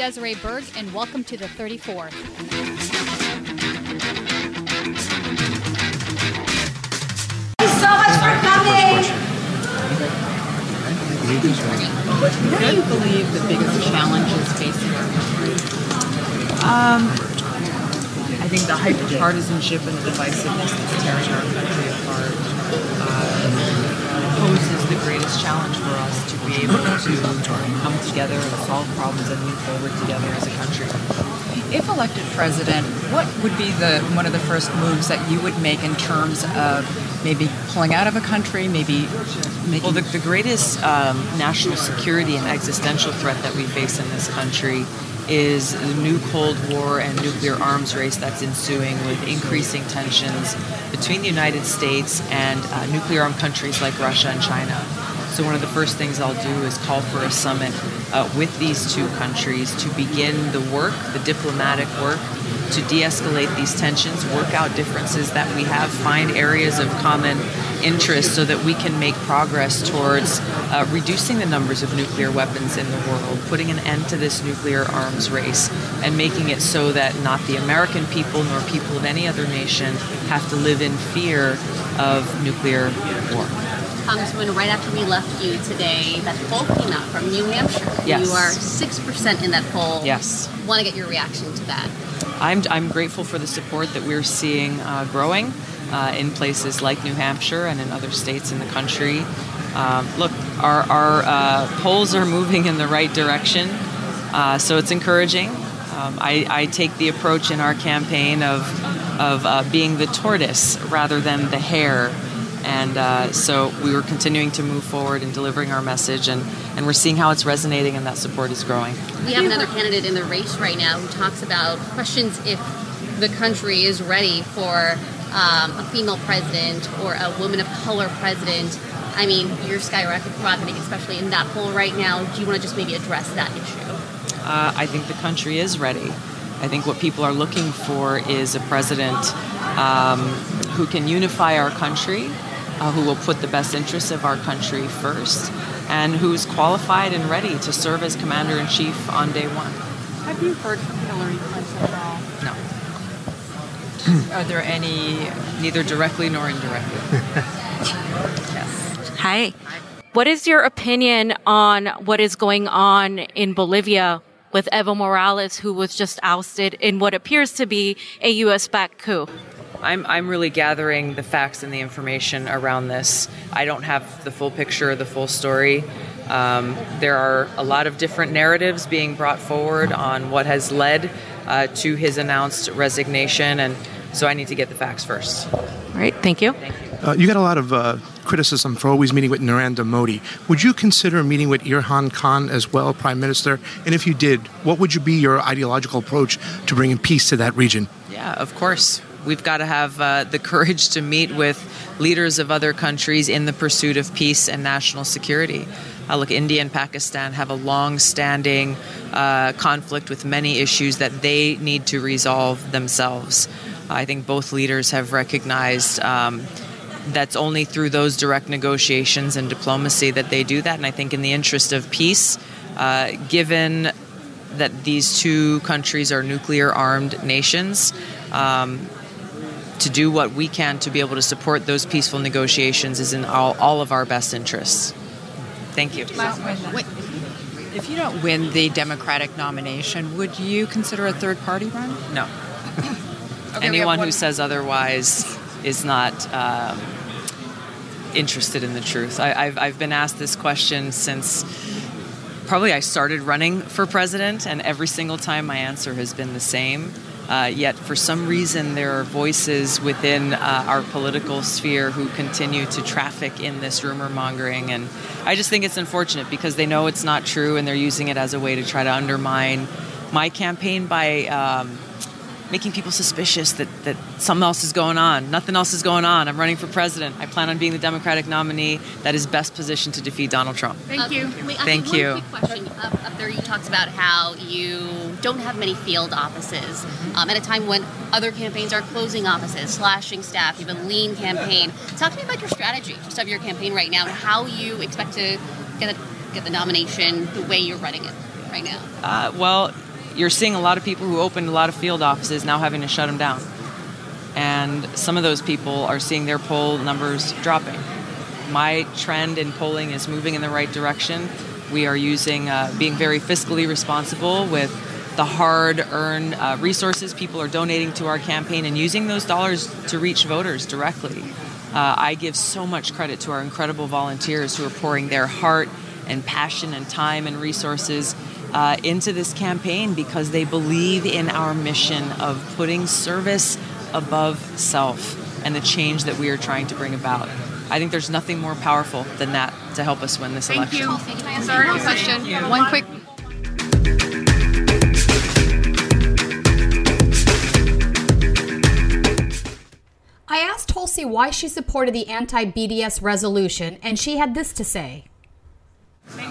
Hi, I'm Tina Desiree Berg, and welcome to the 34th. so much for coming. What do you believe the biggest challenges facing our country? Um, I think the hyper-partisanship and the divisiveness that's tearing our country apart uh, poses the greatest challenge for us to be able to come together and solve problems and move forward together as a country. If elected president, what would be the one of the first moves that you would make in terms of maybe pulling out of a country, maybe making Well, the, the greatest um, national security and existential threat that we face in this country is the new Cold War and nuclear arms race that's ensuing with increasing tensions between the United States and uh, nuclear armed countries like Russia and China. So, one of the first things I'll do is call for a summit uh, with these two countries to begin the work, the diplomatic work, to de escalate these tensions, work out differences that we have, find areas of common interest so that we can make progress towards uh, reducing the numbers of nuclear weapons in the world, putting an end to this nuclear arms race, and making it so that not the American people nor people of any other nation have to live in fear of nuclear war. Congresswoman, right after we left you today, that poll came out from New Hampshire. Yes. You are 6% in that poll. Yes. Want to get your reaction to that? I'm, I'm grateful for the support that we're seeing uh, growing uh, in places like New Hampshire and in other states in the country. Um, look, our, our uh, polls are moving in the right direction, uh, so it's encouraging. Um, I, I take the approach in our campaign of, of uh, being the tortoise rather than the hare. And uh, so we were continuing to move forward and delivering our message, and, and we're seeing how it's resonating and that support is growing. We have another candidate in the race right now who talks about questions if the country is ready for um, a female president or a woman of color president. I mean, you're skyrocketing, especially in that poll right now. Do you want to just maybe address that issue? Uh, I think the country is ready. I think what people are looking for is a president um, who can unify our country, uh, who will put the best interests of our country first, and who's qualified and ready to serve as commander in chief on day one. Have you heard from Hillary Clinton at all? No, Are there any? neither directly nor indirectly. Yes. Hi. What is your opinion on what is going on in Bolivia with Evo Morales, who was just ousted in what appears to be a U.S. backed coup? I'm, I'm really gathering the facts and the information around this. I don't have the full picture, the full story. Um, there are a lot of different narratives being brought forward on what has led uh, to his announced resignation, and so I need to get the facts first. All right. Thank you. Uh, you got a lot of uh, criticism for always meeting with Narendra Modi. Would you consider meeting with Imran Khan as well, Prime Minister? And if you did, what would you be your ideological approach to bringing peace to that region? Yeah, of course. We've got to have uh, the courage to meet with leaders of other countries in the pursuit of peace and national security. Uh, look, India and Pakistan have a long standing uh, conflict with many issues that they need to resolve themselves. I think both leaders have recognized. Um, that's only through those direct negotiations and diplomacy that they do that. And I think, in the interest of peace, uh, given that these two countries are nuclear armed nations, um, to do what we can to be able to support those peaceful negotiations is in all, all of our best interests. Thank you. Last question. If you don't win the Democratic nomination, would you consider a third party run? No. we have Anyone who says otherwise is not um, interested in the truth. I, I've, I've been asked this question since probably I started running for president, and every single time my answer has been the same. Uh, yet, for some reason, there are voices within uh, our political sphere who continue to traffic in this rumor mongering. And I just think it's unfortunate because they know it's not true and they're using it as a way to try to undermine my campaign by um, making people suspicious that, that something else is going on. Nothing else is going on. I'm running for president. I plan on being the Democratic nominee that is best positioned to defeat Donald Trump. Thank you. Wait, I Thank have you. One quick question. Up, up there, you talked about how you don't have many field offices um, at a time when other campaigns are closing offices, slashing staff. You have a lean campaign. Talk to me about your strategy, just of your campaign right now, and how you expect to get a, get the nomination the way you're running it. right now? Uh, well, you're seeing a lot of people who opened a lot of field offices now having to shut them down. And some of those people are seeing their poll numbers dropping. My trend in polling is moving in the right direction. We are using, uh, being very fiscally responsible with the hard earned uh, resources people are donating to our campaign and using those dollars to reach voters directly. Uh, I give so much credit to our incredible volunteers who are pouring their heart and passion and time and resources uh, into this campaign because they believe in our mission of putting service above self and the change that we are trying to bring about. I think there's nothing more powerful than that to help us win this Thank election. Thank you. Sorry, one question. One quick. I asked Tulsi why she supported the anti BDS resolution, and she had this to say.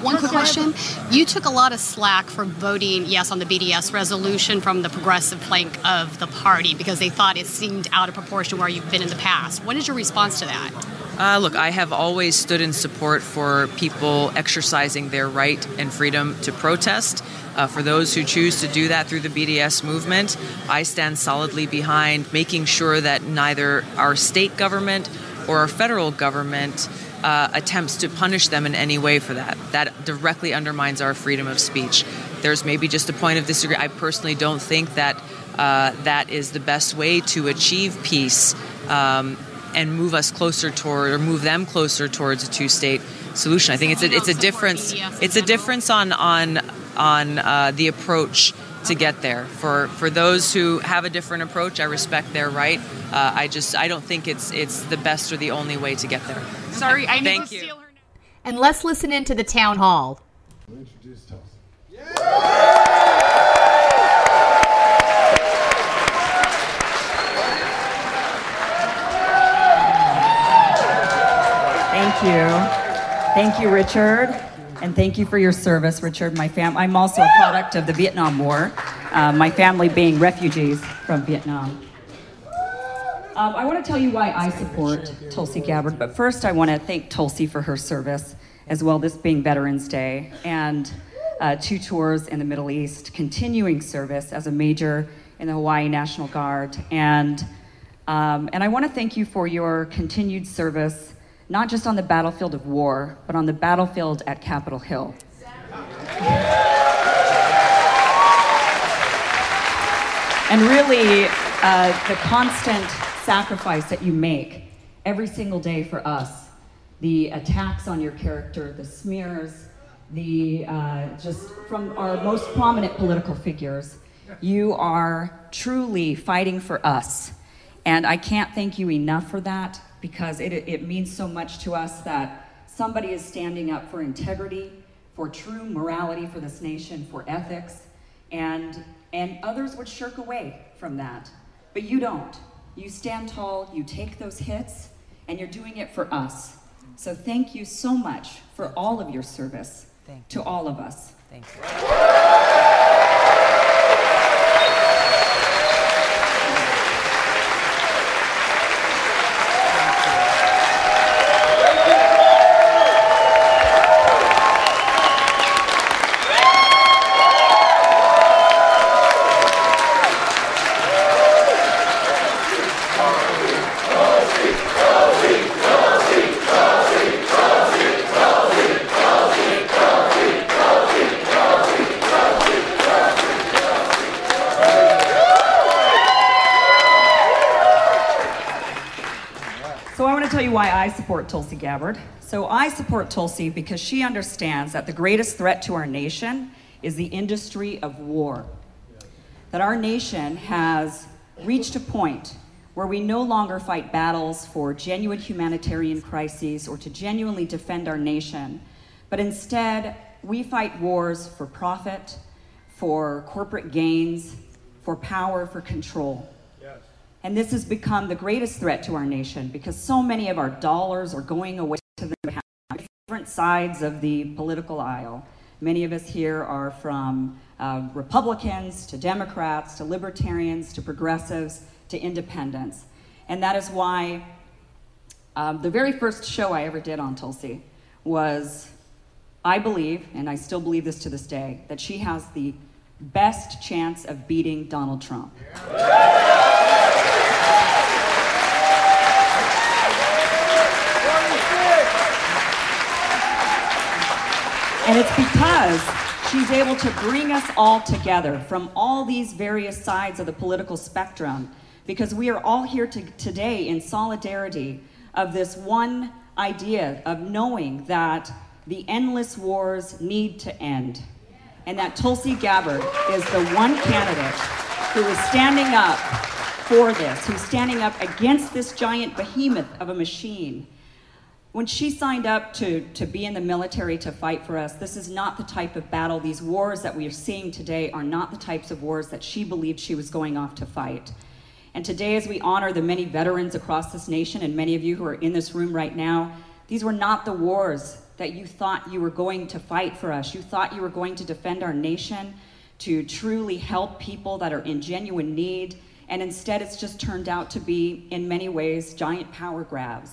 One quick question. You took a lot of slack for voting yes on the BDS resolution from the progressive flank of the party because they thought it seemed out of proportion where you've been in the past. What is your response to that? Uh, look, I have always stood in support for people exercising their right and freedom to protest. Uh, for those who choose to do that through the BDS movement, I stand solidly behind making sure that neither our state government or our federal government uh, attempts to punish them in any way for that. That directly undermines our freedom of speech. There's maybe just a point of disagreement. I personally don't think that uh, that is the best way to achieve peace um, and move us closer toward, or move them closer towards a two-state solution. I think it's a, it's a difference. It's a difference on on on uh, the approach to get there. For for those who have a different approach, I respect their right. Uh, I just I don't think it's it's the best or the only way to get there. Sorry, I need Thank to you. steal her. Note. And let's listen into the town hall. Thank you. Thank you, Richard. And thank you for your service, Richard. My fam- I'm also a product of the Vietnam War, uh, my family being refugees from Vietnam. Um, I want to tell you why I support Tulsi Gabbard, but first I want to thank Tulsi for her service as well, this being Veterans Day, and uh, two tours in the Middle East, continuing service as a major in the Hawaii National Guard. And, um, and I want to thank you for your continued service, not just on the battlefield of war, but on the battlefield at Capitol Hill. And really, uh, the constant sacrifice that you make every single day for us, the attacks on your character, the smears, the uh, just from our most prominent political figures, you are truly fighting for us. And I can't thank you enough for that because it, it means so much to us that somebody is standing up for integrity, for true morality for this nation, for ethics, and, and others would shirk away from that. But you don't. You stand tall, you take those hits, and you're doing it for us. So thank you so much for all of your service to all of us. Thank you. I support Tulsi Gabbard. So I support Tulsi because she understands that the greatest threat to our nation is the industry of war. That our nation has reached a point where we no longer fight battles for genuine humanitarian crises or to genuinely defend our nation, but instead we fight wars for profit, for corporate gains, for power, for control. And this has become the greatest threat to our nation because so many of our dollars are going away to the different sides of the political aisle. Many of us here are from uh, Republicans to Democrats to libertarians to progressives to independents. And that is why um, the very first show I ever did on Tulsi was I believe, and I still believe this to this day, that she has the best chance of beating Donald Trump. And it's because she's able to bring us all together from all these various sides of the political spectrum because we are all here to, today in solidarity of this one idea of knowing that the endless wars need to end and that Tulsi Gabbard is the one candidate who is standing up for this, who's standing up against this giant behemoth of a machine. When she signed up to, to be in the military to fight for us, this is not the type of battle. These wars that we are seeing today are not the types of wars that she believed she was going off to fight. And today, as we honor the many veterans across this nation, and many of you who are in this room right now, these were not the wars that you thought you were going to fight for us. You thought you were going to defend our nation, to truly help people that are in genuine need. And instead, it's just turned out to be, in many ways, giant power grabs.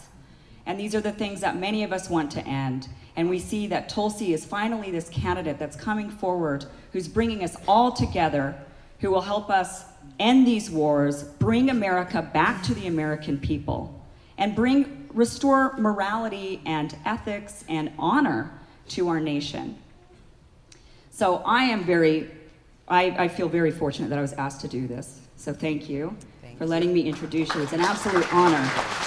And these are the things that many of us want to end. And we see that Tulsi is finally this candidate that's coming forward, who's bringing us all together, who will help us end these wars, bring America back to the American people, and bring restore morality and ethics and honor to our nation. So I am very, I, I feel very fortunate that I was asked to do this. So thank you thank for letting me introduce you. It's an absolute honor.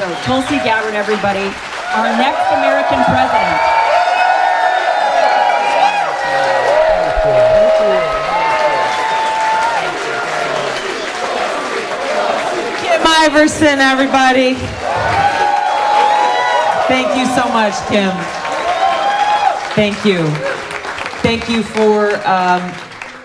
So Tulsi Gabbard, everybody, our next American president. Kim Iversen, everybody. Thank you so much, Kim. Thank you. Thank you for um,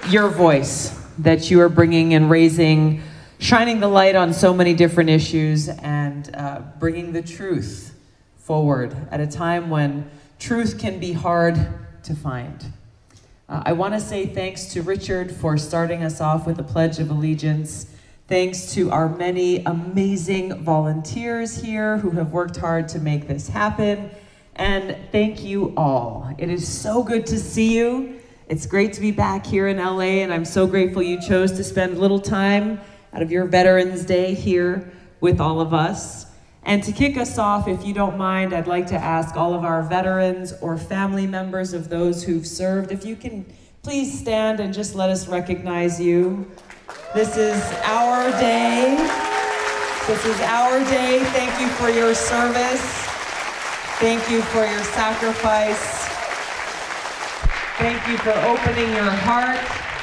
your voice that you are bringing and raising, shining the light on so many different issues, and uh, bringing the truth forward at a time when truth can be hard to find. Uh, I want to say thanks to Richard for starting us off with the Pledge of Allegiance. Thanks to our many amazing volunteers here who have worked hard to make this happen. And thank you all. It is so good to see you. It's great to be back here in LA, and I'm so grateful you chose to spend a little time out of your Veterans Day here with all of us. And to kick us off, if you don't mind, I'd like to ask all of our veterans or family members of those who've served if you can please stand and just let us recognize you. This is our day. This is our day. Thank you for your service. Thank you for your sacrifice. Thank you for opening your heart.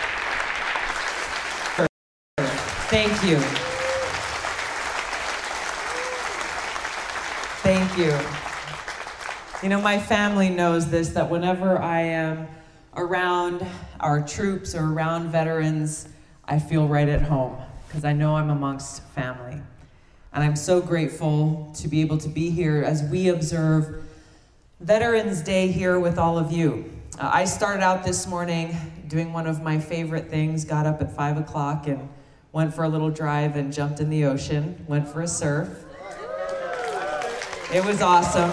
Thank you. Thank you. You know, my family knows this that whenever I am around our troops or around veterans, I feel right at home because I know I'm amongst family. And I'm so grateful to be able to be here as we observe Veterans Day here with all of you. Uh, I started out this morning doing one of my favorite things, got up at 5 o'clock and went for a little drive and jumped in the ocean, went for a surf. It was awesome.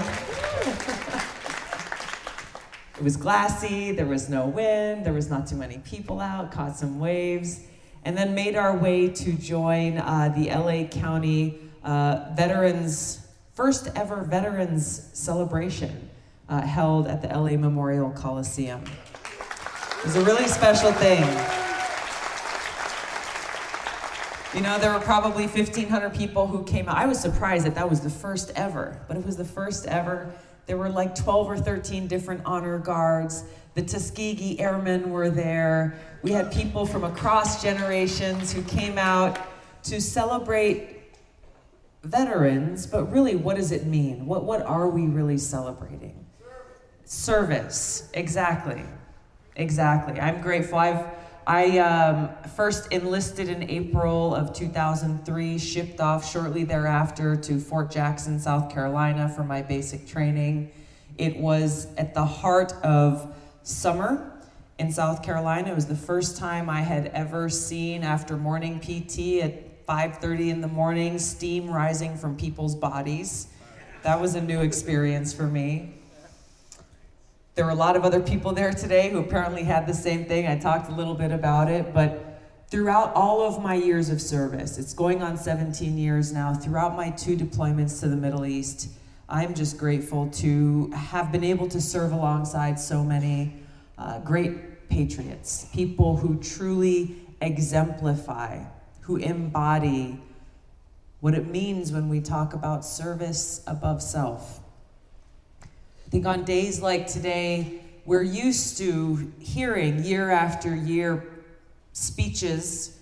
it was glassy, there was no wind, there was not too many people out, caught some waves and then made our way to join uh, the LA County uh, Veterans, first ever Veterans celebration uh, held at the LA Memorial Coliseum. It was a really special thing. You know, there were probably 1,500 people who came out. I was surprised that that was the first ever, but it was the first ever. There were like 12 or 13 different honor guards. The Tuskegee Airmen were there. We had people from across generations who came out to celebrate veterans, but really, what does it mean? What, what are we really celebrating? Service, exactly. Exactly. I'm grateful. I've I um, first enlisted in April of 2003, shipped off shortly thereafter to Fort Jackson, South Carolina for my basic training. It was at the heart of summer in South Carolina. It was the first time I had ever seen after morning PT at 5:30 in the morning steam rising from people's bodies. That was a new experience for me. There were a lot of other people there today who apparently had the same thing. I talked a little bit about it, but throughout all of my years of service, it's going on 17 years now, throughout my two deployments to the Middle East, I'm just grateful to have been able to serve alongside so many uh, great patriots, people who truly exemplify, who embody what it means when we talk about service above self. I think on days like today, we're used to hearing year after year speeches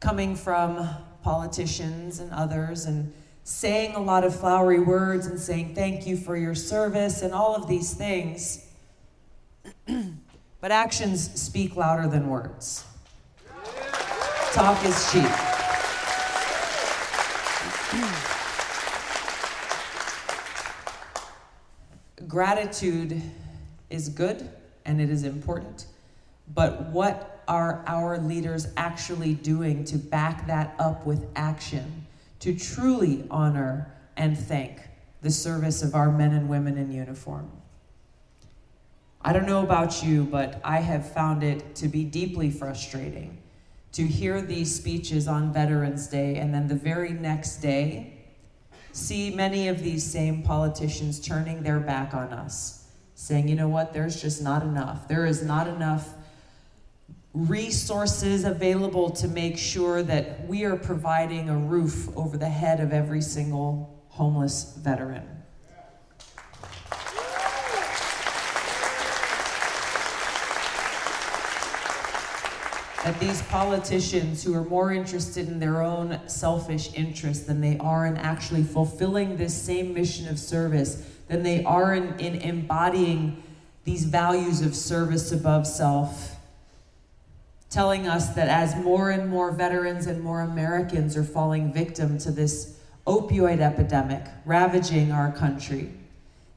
coming from politicians and others and saying a lot of flowery words and saying thank you for your service and all of these things. but actions speak louder than words. Talk is cheap. Gratitude is good and it is important, but what are our leaders actually doing to back that up with action, to truly honor and thank the service of our men and women in uniform? I don't know about you, but I have found it to be deeply frustrating to hear these speeches on Veterans Day and then the very next day see many of these same politicians turning their back on us, saying, you know what, there's just not enough. There is not enough resources available to make sure that we are providing a roof over the head of every single homeless veteran. That these politicians who are more interested in their own selfish interests than they are in actually fulfilling this same mission of service, than they are in, in embodying these values of service above self. Telling us that as more and more veterans and more Americans are falling victim to this opioid epidemic ravaging our country,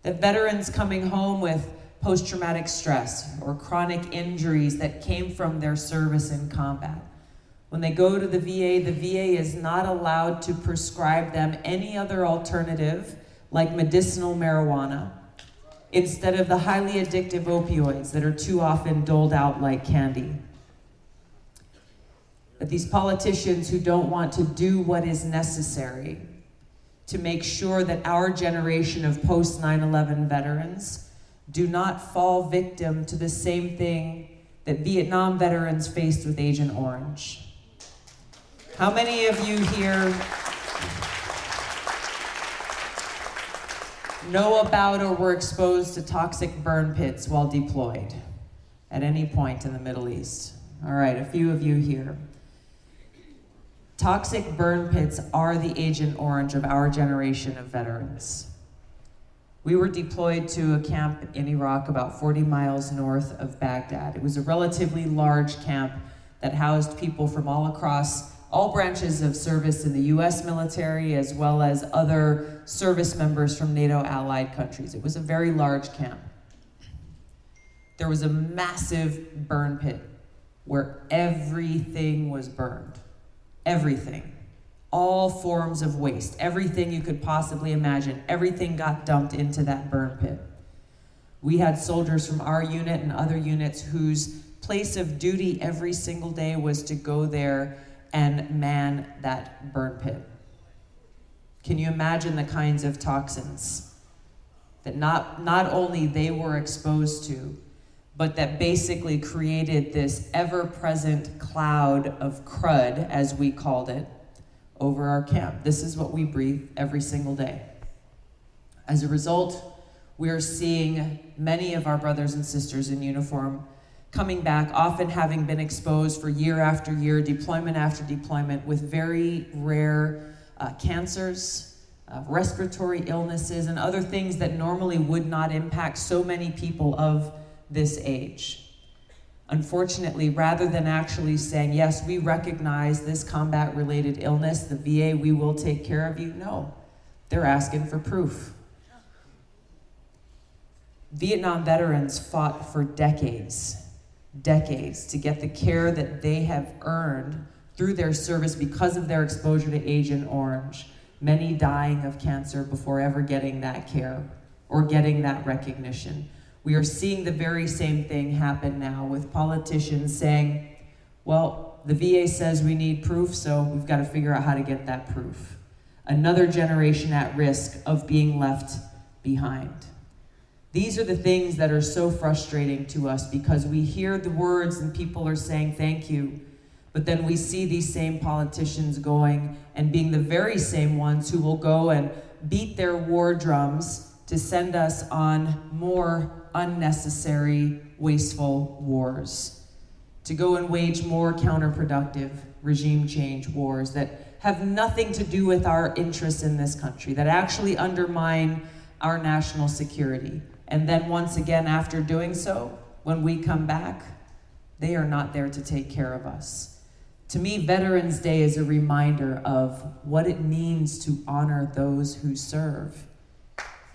that veterans coming home with post traumatic stress or chronic injuries that came from their service in combat. When they go to the VA, the VA is not allowed to prescribe them any other alternative like medicinal marijuana instead of the highly addictive opioids that are too often doled out like candy. But these politicians who don't want to do what is necessary to make sure that our generation of post 9 11 veterans do not fall victim to the same thing that Vietnam veterans faced with Agent Orange. How many of you here know about or were exposed to toxic burn pits while deployed at any point in the Middle East? All right, a few of you here. Toxic burn pits are the Agent Orange of our generation of veterans. We were deployed to a camp in Iraq about 40 miles north of Baghdad. It was a relatively large camp that housed people from all across all branches of service in the US military as well as other service members from NATO allied countries. It was a very large camp. There was a massive burn pit where everything was burned. Everything all forms of waste. Everything you could possibly imagine, everything got dumped into that burn pit. We had soldiers from our unit and other units whose place of duty every single day was to go there and man that burn pit. Can you imagine the kinds of toxins that not, not only they were exposed to, but that basically created this ever present cloud of crud, as we called it, over our camp. This is what we breathe every single day. As a result, we are seeing many of our brothers and sisters in uniform coming back, often having been exposed for year after year, deployment after deployment, with very rare uh, cancers, uh, respiratory illnesses, and other things that normally would not impact so many people of this age. Unfortunately, rather than actually saying, yes, we recognize this combat related illness, the VA, we will take care of you, no. They're asking for proof. Vietnam veterans fought for decades, decades, to get the care that they have earned through their service because of their exposure to Agent Orange, many dying of cancer before ever getting that care or getting that recognition. We are seeing the very same thing happen now with politicians saying, well, the VA says we need proof, so we've got to figure out how to get that proof. Another generation at risk of being left behind. These are the things that are so frustrating to us because we hear the words and people are saying thank you, but then we see these same politicians going and being the very same ones who will go and beat their war drums to send us on more unnecessary, wasteful wars, to go and wage more counterproductive regime change wars that have nothing to do with our interests in this country, that actually undermine our national security. And then once again, after doing so, when we come back, they are not there to take care of us. To me, Veterans Day is a reminder of what it means to honor those who serve.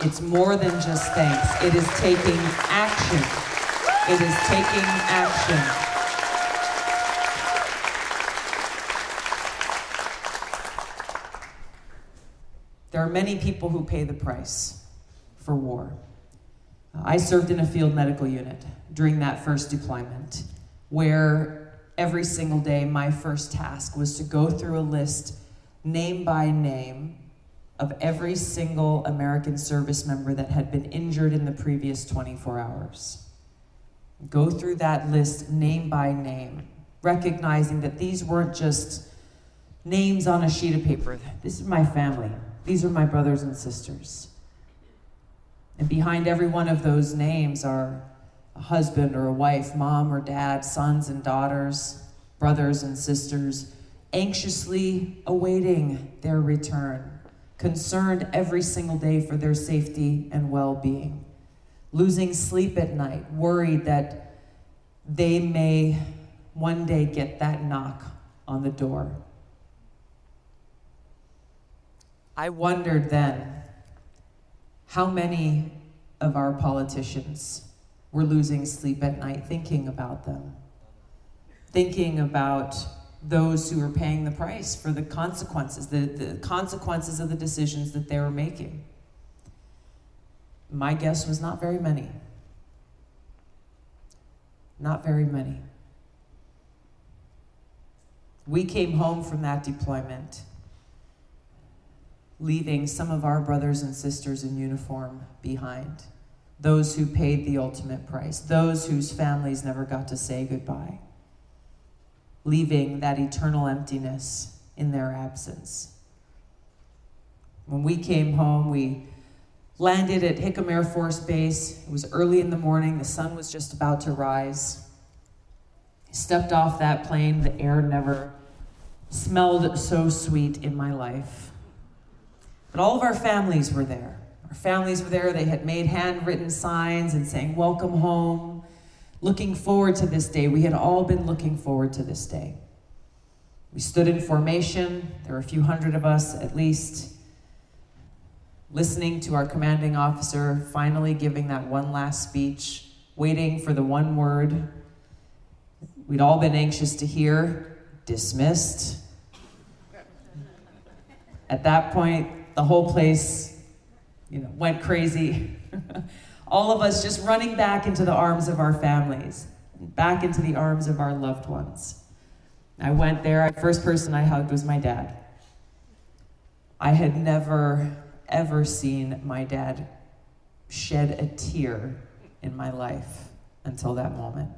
It's more than just thanks, it is taking action. It is taking action. There are many people who pay the price for war. Uh, I served in a field medical unit during that first deployment, where every single day my first task was to go through a list, name by name, of every single American service member that had been injured in the previous 24 hours. Go through that list name by name, recognizing that these weren't just names on a sheet of paper. This is my family. These are my brothers and sisters. And behind every one of those names are a husband or a wife, mom or dad, sons and daughters, brothers and sisters, anxiously awaiting their return, concerned every single day for their safety and well being, losing sleep at night, worried that they may one day get that knock on the door. I wondered then how many of our politicians were losing sleep at night thinking about them, thinking about those who are paying the price for the consequences, the, the consequences of the decisions that they were making. My guess was not very many. Not very many. We came home from that deployment leaving some of our brothers and sisters in uniform behind. Those who paid the ultimate price, those whose families never got to say goodbye, leaving that eternal emptiness in their absence. When we came home, we landed at Hickam Air Force Base. It was early in the morning, the sun was just about to rise. Stepped off that plane, the air never smelled so sweet in my life. But all of our families were there. Our families were there. They had made handwritten signs and saying, Welcome home. Looking forward to this day. We had all been looking forward to this day. We stood in formation. There were a few hundred of us at least, listening to our commanding officer finally giving that one last speech, waiting for the one word we'd all been anxious to hear dismissed. At that point, the whole place, you know, went crazy. All of us just running back into the arms of our families, back into the arms of our loved ones. I went there. The first person I hugged was my dad. I had never, ever seen my dad shed a tear in my life until that moment.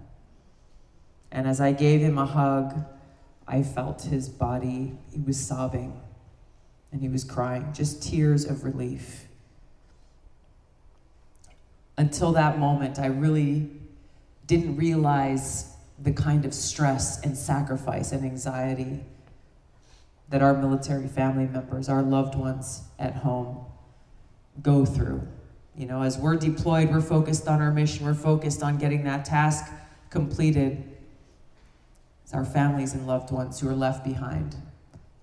And as I gave him a hug, I felt his body, he was sobbing and he was crying, just tears of relief. Until that moment, I really didn't realize the kind of stress and sacrifice and anxiety that our military family members, our loved ones at home, go through. You know, as we're deployed, we're focused on our mission, we're focused on getting that task completed. It's our families and loved ones who are left behind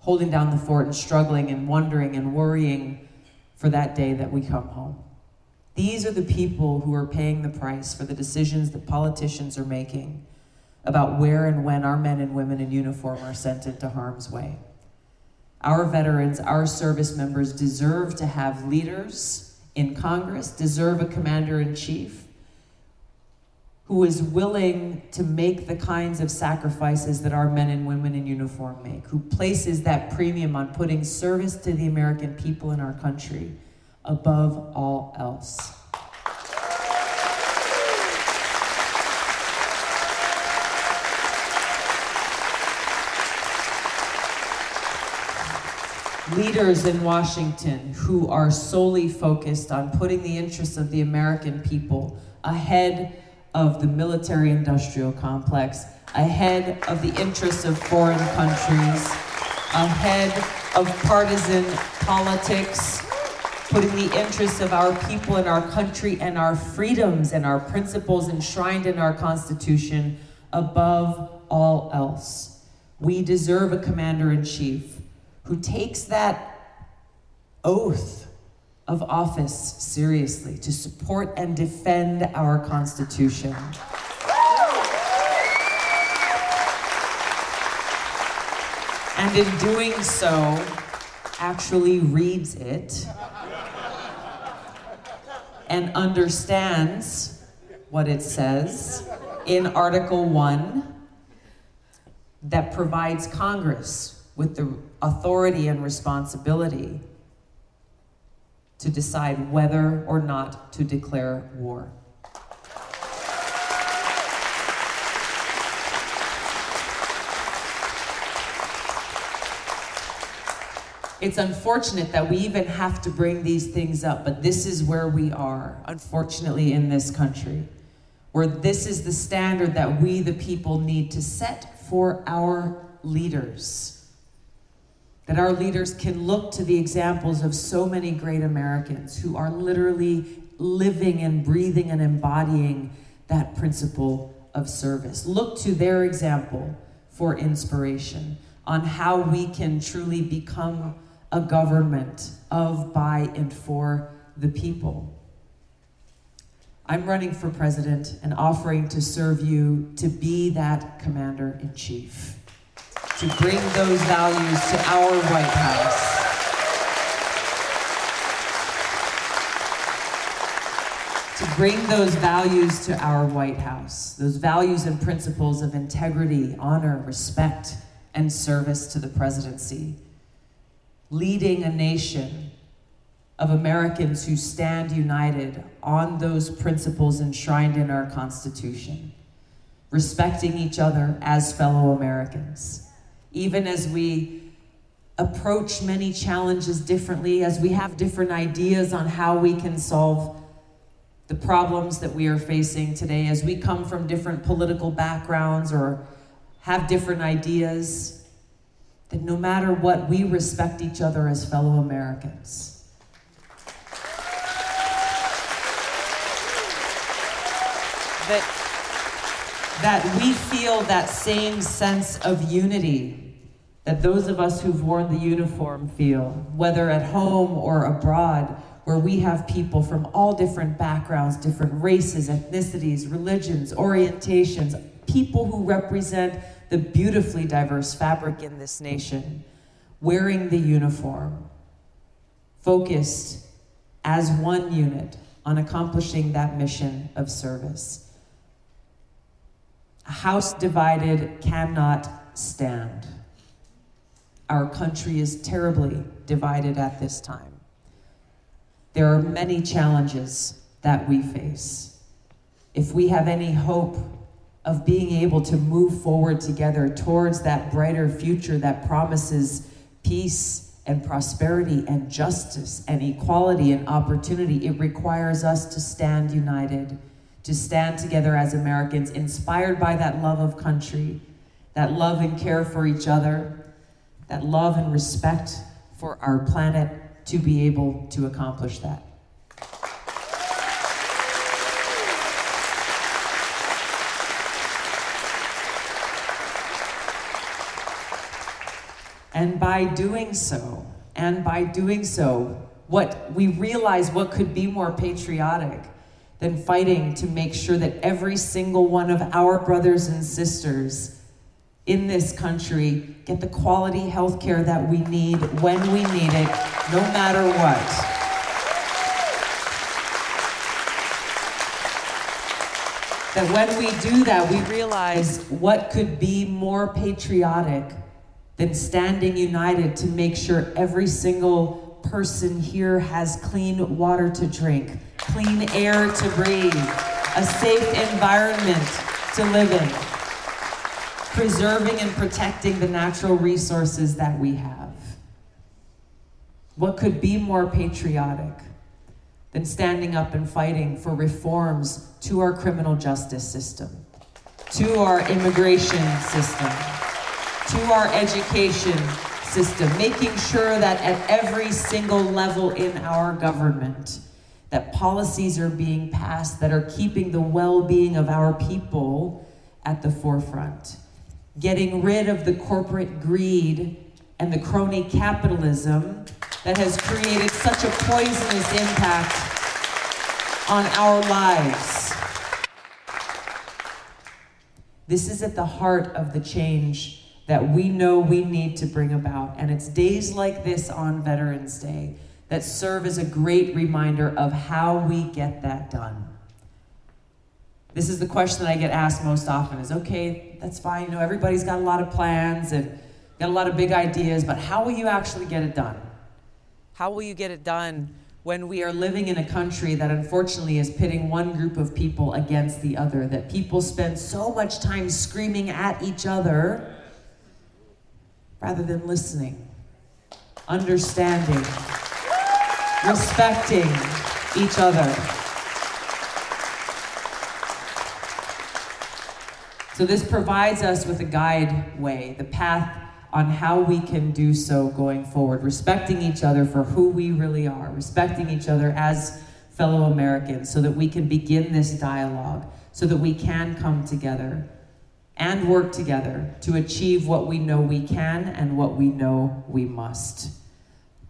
holding down the fort and struggling and wondering and worrying for that day that we come home. These are the people who are paying the price for the decisions that politicians are making about where and when our men and women in uniform are sent into harm's way. Our veterans, our service members deserve to have leaders in Congress, deserve a commander in chief who is willing to make the kinds of sacrifices that our men and women in uniform make, who places that premium on putting service to the American people in our country above all else. leaders in Washington who are solely focused on putting the interests of the American people ahead of the military industrial complex, ahead of the interests of foreign countries, ahead of partisan politics, putting the interests of our people and our country and our freedoms and our principles enshrined in our Constitution above all else. We deserve a commander in chief who takes that oath of office seriously to support and defend our Constitution. And in doing so, actually reads it and understands what it says in Article 1 that provides Congress with the authority and responsibility to decide whether or not to declare war. It's unfortunate that we even have to bring these things up, but this is where we are, unfortunately, in this country, where this is the standard that we, the people, need to set for our leaders that our leaders can look to the examples of so many great Americans who are literally living and breathing and embodying that principle of service. Look to their example for inspiration on how we can truly become a government of, by, and for the people. I'm running for president and offering to serve you to be that commander in chief to bring those values to our White House. To bring those values to our White House, those values and principles of integrity, honor, respect, and service to the presidency. Leading a nation of Americans who stand united on those principles enshrined in our Constitution, respecting each other as fellow Americans. Even as we approach many challenges differently, as we have different ideas on how we can solve the problems that we are facing today, as we come from different political backgrounds or have different ideas, that no matter what, we respect each other as fellow Americans. That, that we feel that same sense of unity that those of us who've worn the uniform feel, whether at home or abroad, where we have people from all different backgrounds, different races, ethnicities, religions, orientations, people who represent the beautifully diverse fabric in this nation, wearing the uniform, focused as one unit on accomplishing that mission of service. A house divided cannot stand. Our country is terribly divided at this time. There are many challenges that we face. If we have any hope of being able to move forward together towards that brighter future that promises peace and prosperity and justice and equality and opportunity, it requires us to stand united, to stand together as Americans, inspired by that love of country, that love and care for each other, that love and respect for our planet to be able to accomplish that. And by doing so, and by doing so, what we realize what could be more patriotic than fighting to make sure that every single one of our brothers and sisters in this country get the quality health care that we need when we need it, no matter what. That when we do that, we realize what could be more patriotic than standing united to make sure every single person here has clean water to drink, clean air to breathe, a safe environment to live in, preserving and protecting the natural resources that we have. What could be more patriotic than standing up and fighting for reforms to our criminal justice system, to our immigration system, to our education system, making sure that at every single level in our government, that policies are being passed that are keeping the well-being of our people at the forefront. Getting rid of the corporate greed and the crony capitalism that has created such a poisonous impact on our lives. This is at the heart of the change that we know we need to bring about. And it's days like this on Veterans Day that serve as a great reminder of how we get that done. This is the question that I get asked most often is okay, that's fine, you know, everybody's got a lot of plans and got a lot of big ideas, but how will you actually get it done? How will you get it done when we are living in a country that unfortunately is pitting one group of people against the other, that people spend so much time screaming at each other rather than listening, understanding, respecting each other. So, this provides us with a guide way, the path on how we can do so going forward, respecting each other for who we really are, respecting each other as fellow Americans, so that we can begin this dialogue, so that we can come together and work together to achieve what we know we can and what we know we must.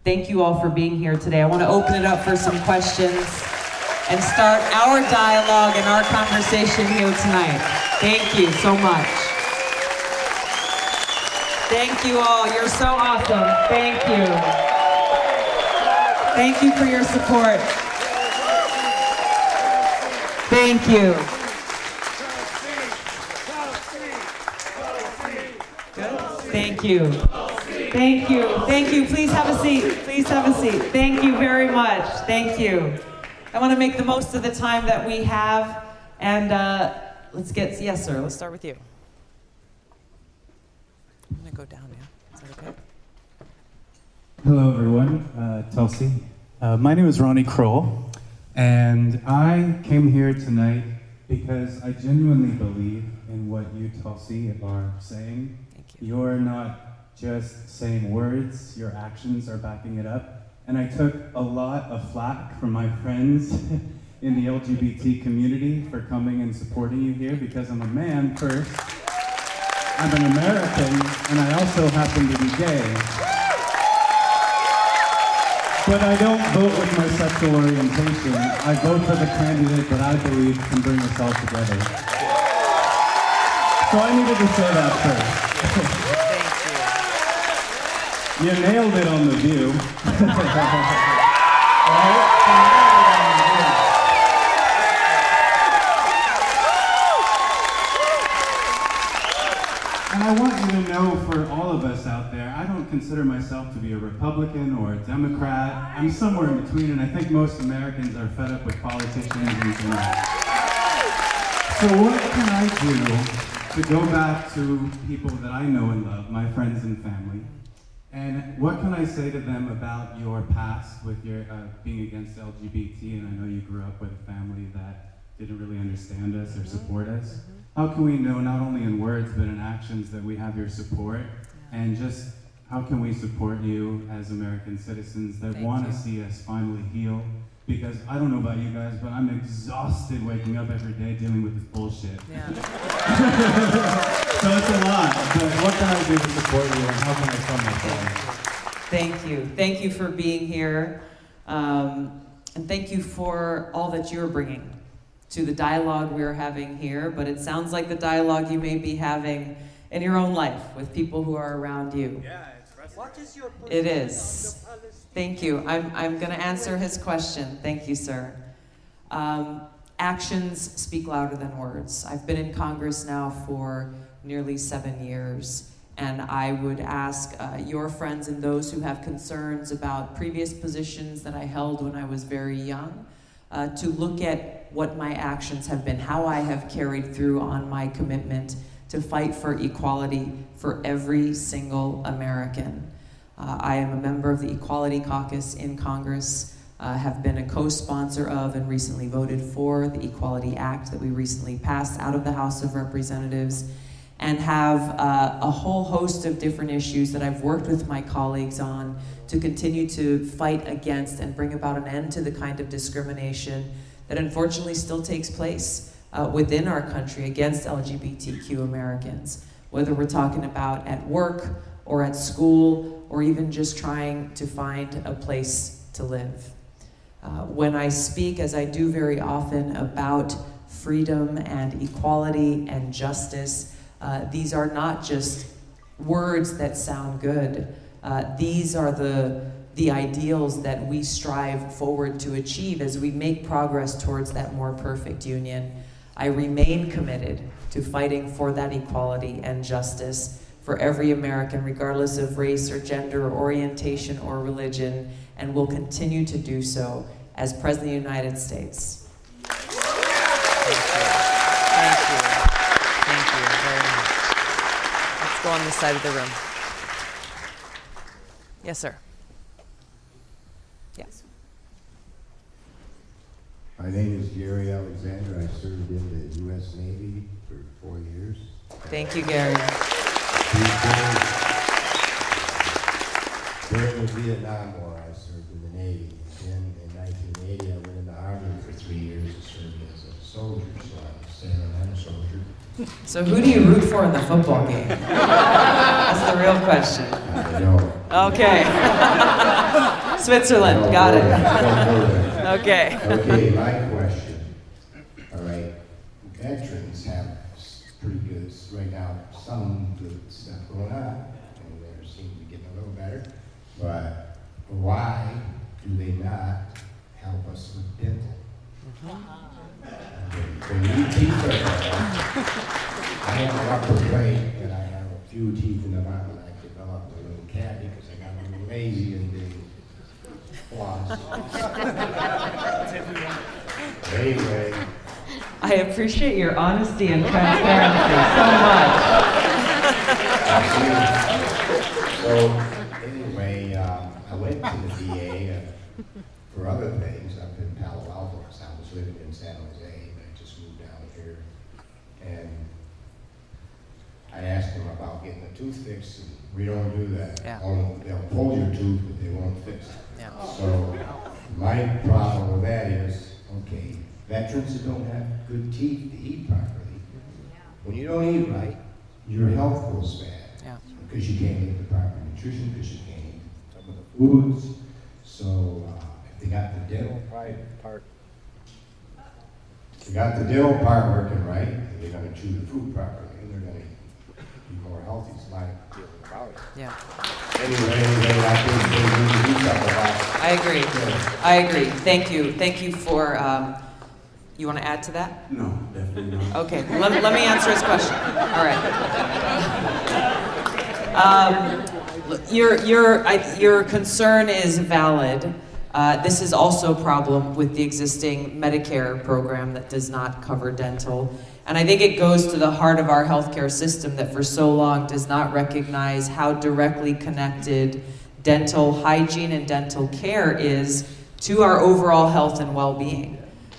Thank you all for being here today. I want to open it up for some questions and start our dialogue and our conversation here tonight. Thank you so much. Thank you all. You're so awesome. Thank you. Thank you for your support. Thank you. Thank you. Thank you. Thank you. Please have a seat. Please have a seat. Thank you very much. Thank you. I want to make the most of the time that we have. And uh, let's get, yes, sir. Let's start with you. I'm going to go down now. Is that okay? Hello, everyone. Uh, Tulsi. Uh, my name is Ronnie Kroll, and I came here tonight because I genuinely believe in what you, Tulsi, are saying. You. You're not just saying words, your actions are backing it up. And I took a lot of flack from my friends in the LGBT community for coming and supporting you here because I'm a man first. I'm an American, and I also happen to be gay. But I don't vote with my sexual orientation. I vote for the candidate that I believe can bring us all together. So I needed to say that first. You nailed it on the view. And I want you to know for all of us out there, I don't consider myself to be a Republican or a Democrat. I'm somewhere in between, and I think most Americans are fed up with politicians and So what can I do to go back to people that I know and love, my friends and family, and what can I say to them about your past with your uh, being against LGBT? And I know you grew up with a family that didn't really understand us or support us. How can we know, not only in words, but in actions, that we have your support? And just how can we support you as American citizens that want to see us finally heal? Because I don't know about you guys, but I'm exhausted waking up every day dealing with this bullshit. Yeah. so it's a lot, but what can I do to support you and how can I tell my friends? Thank you. Thank you for being here. Um, and thank you for all that you're bringing to the dialogue we're having here. But it sounds like the dialogue you may be having in your own life with people who are around you. Yeah, it's What is your it is. Thank you. I'm, I'm going to answer his question. Thank you, sir. Um, actions speak louder than words. I've been in Congress now for nearly seven years, and I would ask uh, your friends and those who have concerns about previous positions that I held when I was very young uh, to look at what my actions have been, how I have carried through on my commitment to fight for equality for every single American. Uh, I am a member of the Equality Caucus in Congress uh, have been a co sponsor of and recently voted for the Equality Act that we recently passed out of the House of Representatives, and have uh, a whole host of different issues that I've worked with my colleagues on to continue to fight against and bring about an end to the kind of discrimination that unfortunately still takes place uh, within our country against LGBTQ Americans, whether we're talking about at work or at school or even just trying to find a place to live. Uh, when I speak, as I do very often, about freedom and equality and justice, uh, these are not just words that sound good. Uh, these are the, the ideals that we strive forward to achieve as we make progress towards that more perfect union. I remain committed to fighting for that equality and justice for every American, regardless of race or gender or orientation or religion, and will continue to do so as President of the United States. Thank you. Thank you. Thank you very much. Let's go on this side of the room. Yes, sir. Yes. My name is Gary Alexander. I served in the U.S. Navy for four years. Thank you, Gary. During the Vietnam War, I served in the Navy. Then in 1980, I went in the Army for three years and served as a soldier, so I was sailor and a soldier. So, who do you root for in the football game? That's the real question. I know. Okay. Switzerland, Don't got go it. there. Don't go there. Okay. Okay, my question. All right, veterans have pretty good, right now, some going on, and they seem to be getting a little better. But why do they not help us with dental? Mm-hmm. When you teeth are I have an upper plate, and I have a few teeth in the bottom, and I developed a little cavity because I got a little lazy and did floss. Anyway, I appreciate your honesty and transparency so much. So, anyway, um, I went to the VA uh, for other things up in Palo Alto, 'cause I was living in San Jose, and I just moved down here. And I asked them about getting a tooth fixed, and we don't do that. Yeah. They'll pull your tooth, but they won't fix it. Yeah. So, my problem with that is, okay, veterans that don't have good teeth to eat properly, when you don't eat right, your health goes bad. Yeah. Because you can't get the proper nutrition, because you can't eat some of the foods. So, uh, if they got the dental part, they got the dental part working right, and they're gonna chew the food properly, and they're gonna be more healthy, so I feel about it. Yeah. Anyway, anyway, I think they need to do something about it. I agree. I agree. Thank you. Thank you for. Um, you want to add to that? No, definitely not. Okay. Let, let me answer his question. All right. Um, your your I, your concern is valid. Uh, this is also a problem with the existing Medicare program that does not cover dental. And I think it goes to the heart of our healthcare system that for so long does not recognize how directly connected dental hygiene and dental care is to our overall health and well being.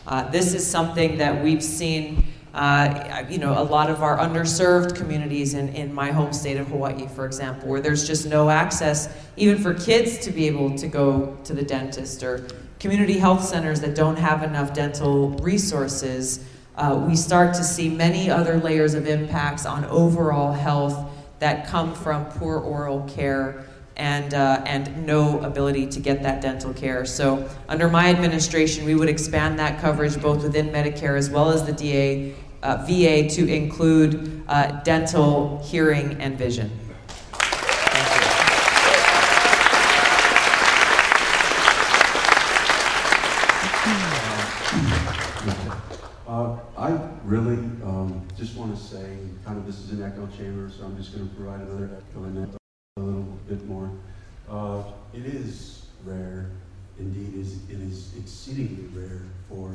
Uh, this is something that we've seen, uh, you know, a lot of our underserved communities in, in my home state of Hawaii, for example, where there's just no access, even for kids to be able to go to the dentist, or community health centers that don't have enough dental resources. Uh, we start to see many other layers of impacts on overall health that come from poor oral care and, uh, and no ability to get that dental care. So, under my administration, we would expand that coverage both within Medicare as well as the DA, uh, VA to include uh, dental, hearing, and vision. I really, um, just want to say, kind of this is an echo chamber, so I'm just going to provide another echo bit more. Uh, it is rare, indeed, is it is exceedingly rare for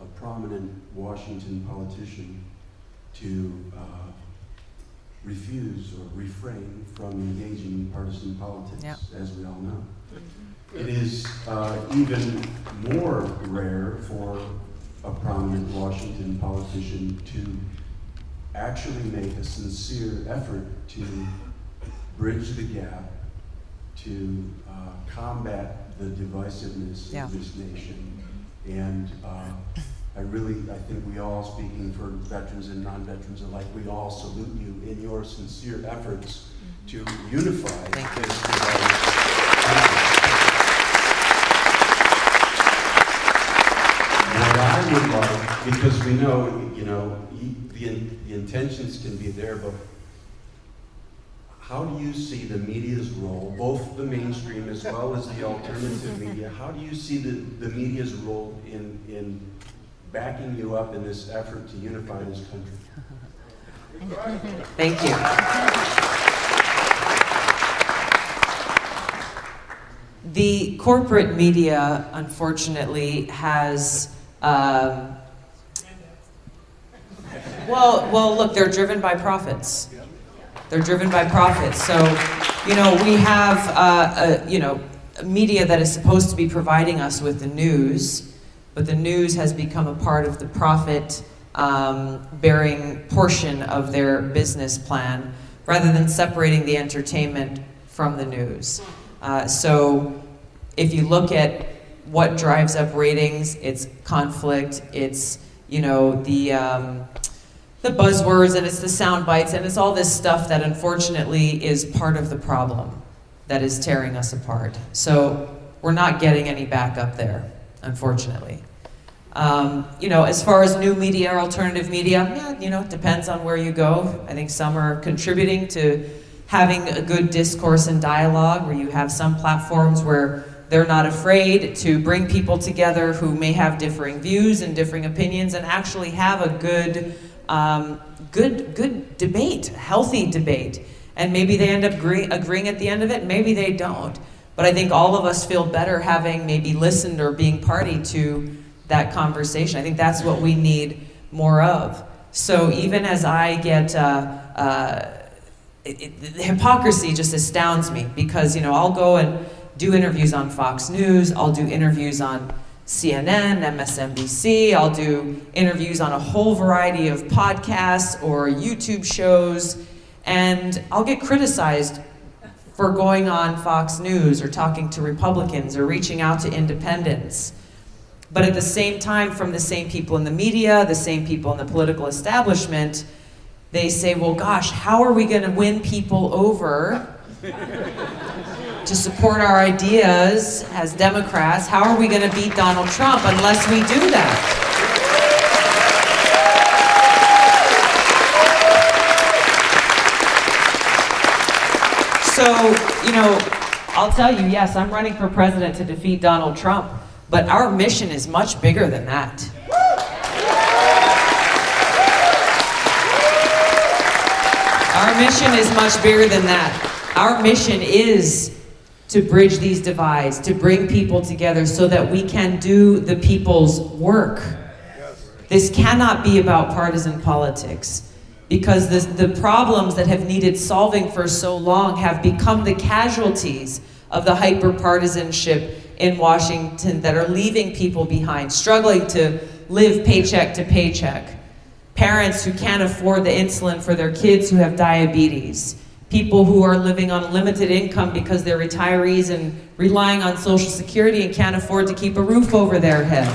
a prominent Washington politician to uh, refuse or refrain from engaging in partisan politics, Yeah. as we all know. It is uh, even more rare for a prominent Washington politician to actually make a sincere effort to bridge the gap, to uh, combat the divisiveness Yeah. of this nation. And uh, I really, I think we all, speaking for veterans and non-veterans alike, we all salute you in your sincere efforts to unify this divided What I would like, because we know, you know, the, in- the intentions can be there, but how do you see the media's role, both the mainstream as well as the alternative media? How do you see the, the media's role in, in backing you up in this effort to unify this country? Thank you. The corporate media, unfortunately, has. Um, well, well, look, they're driven by profits. They're driven by profits. So, you know, we have, uh, a, you know, media that is supposed to be providing us with the news, but the news has become a part of the profit um, bearing portion of their business plan rather than separating the entertainment from the news. Uh, so, if you look at what drives up ratings, it's conflict, it's, you know, the. Um, the buzzwords and it's the sound bites and it's all this stuff that unfortunately is part of the problem that is tearing us apart. So we're not getting any back up there, unfortunately. Um, you know, as far as new media or alternative media, yeah, you know, it depends on where you go. I think some are contributing to having a good discourse and dialogue where you have some platforms where they're not afraid to bring people together who may have differing views and differing opinions and actually have a good um, good good debate, healthy debate. And maybe they end up agree- agreeing at the end of it, maybe they don't. But I think all of us feel better having maybe listened or being party to that conversation. I think that's what we need more of. So even as I get, uh, uh, it, it, hypocrisy just astounds me because, you know, I'll go and do interviews on Fox News, I'll do interviews on CNN, MSNBC. I'll do interviews on a whole variety of podcasts or YouTube shows, and I'll get criticized for going on Fox News or talking to Republicans or reaching out to independents. But at the same time, from the same people in the media, the same people in the political establishment, they say, well, gosh, how are we going to win people over to support our ideas as Democrats? How are we going to beat Donald Trump unless we do that? So, you know, I'll tell you, yes, I'm running for president to defeat Donald Trump, but our mission is much bigger than that. Our mission is much bigger than that. Our mission is to bridge these divides, to bring people together so that we can do the people's work. This cannot be about partisan politics because this, the problems that have needed solving for so long have become the casualties of the hyper partisanship in Washington that are leaving people behind, struggling to live paycheck to paycheck. Parents who can't afford the insulin for their kids who have diabetes. People who are living on a limited income because they're retirees and relying on Social Security and can't afford to keep a roof over their head.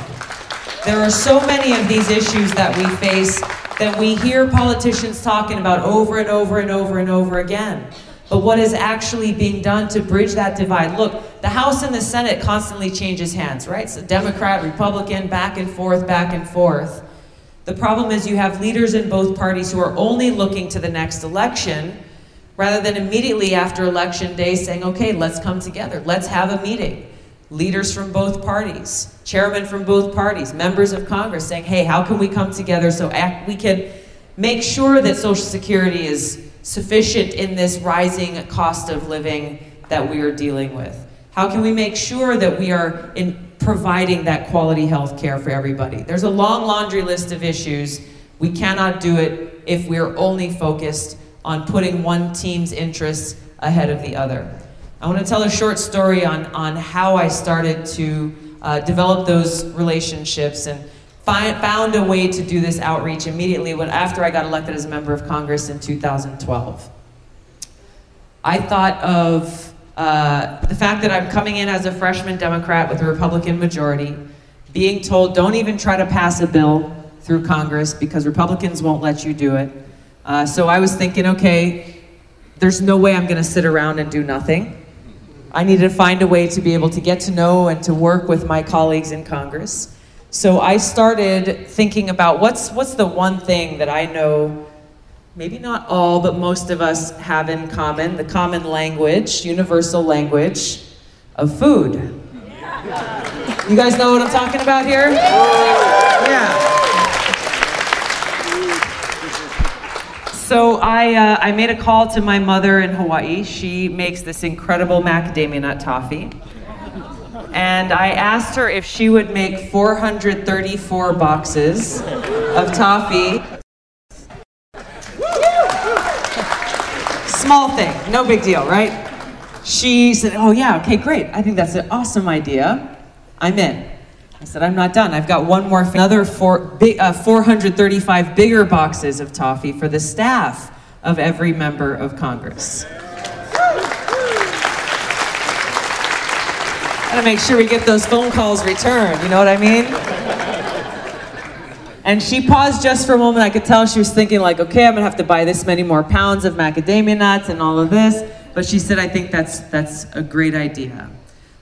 There are so many of these issues that we face that we hear politicians talking about over and over and over and over again. But what is actually being done to bridge that divide? Look, the House and the Senate constantly changes hands, right? So Democrat, Republican, back and forth, back and forth. The problem is you have leaders in both parties who are only looking to the next election rather than immediately after election day saying, okay, let's come together, let's have a meeting. leaders from both parties, chairmen from both parties, members of Congress saying, hey, how can we come together so we can make sure that Social Security is sufficient in this rising cost of living that we are dealing with? How can we make sure that we are in providing that quality health care for everybody? There's a long laundry list of issues. We cannot do it if we're only focused on putting one team's interests ahead of the other. I want to tell a short story on, on how I started to uh, develop those relationships and find, found a way to do this outreach immediately when, after I got elected as a member of Congress in 2012. I thought of uh, the fact that I'm coming in as a freshman Democrat with a Republican majority, being told don't even try to pass a bill through Congress because Republicans won't let you do it. Uh, so I was thinking, okay, there's no way I'm going to sit around and do nothing. I needed to find a way to be able to get to know and to work with my colleagues in Congress. So I started thinking about what's, what's the one thing that I know, maybe not all, but most of us have in common the common language, universal language of food. You guys know what I'm talking about here? Yeah. So I, uh, I made a call to my mother in Hawaii. She makes this incredible macadamia nut toffee. And I asked her if she would make 434 boxes of toffee. Small thing, no big deal, right? She said, Oh, yeah, okay, great. I think that's an awesome idea. I'm in. I said, I'm not done. I've got one more, another four, uh, 435 bigger boxes of toffee for the staff of every member of Congress. Gotta make sure we get those phone calls returned, you know what I mean? And she paused just for a moment. I could tell she was thinking, like, okay, I'm gonna have to buy this many more pounds of macadamia nuts and all of this. But she said, I think that's, that's a great idea.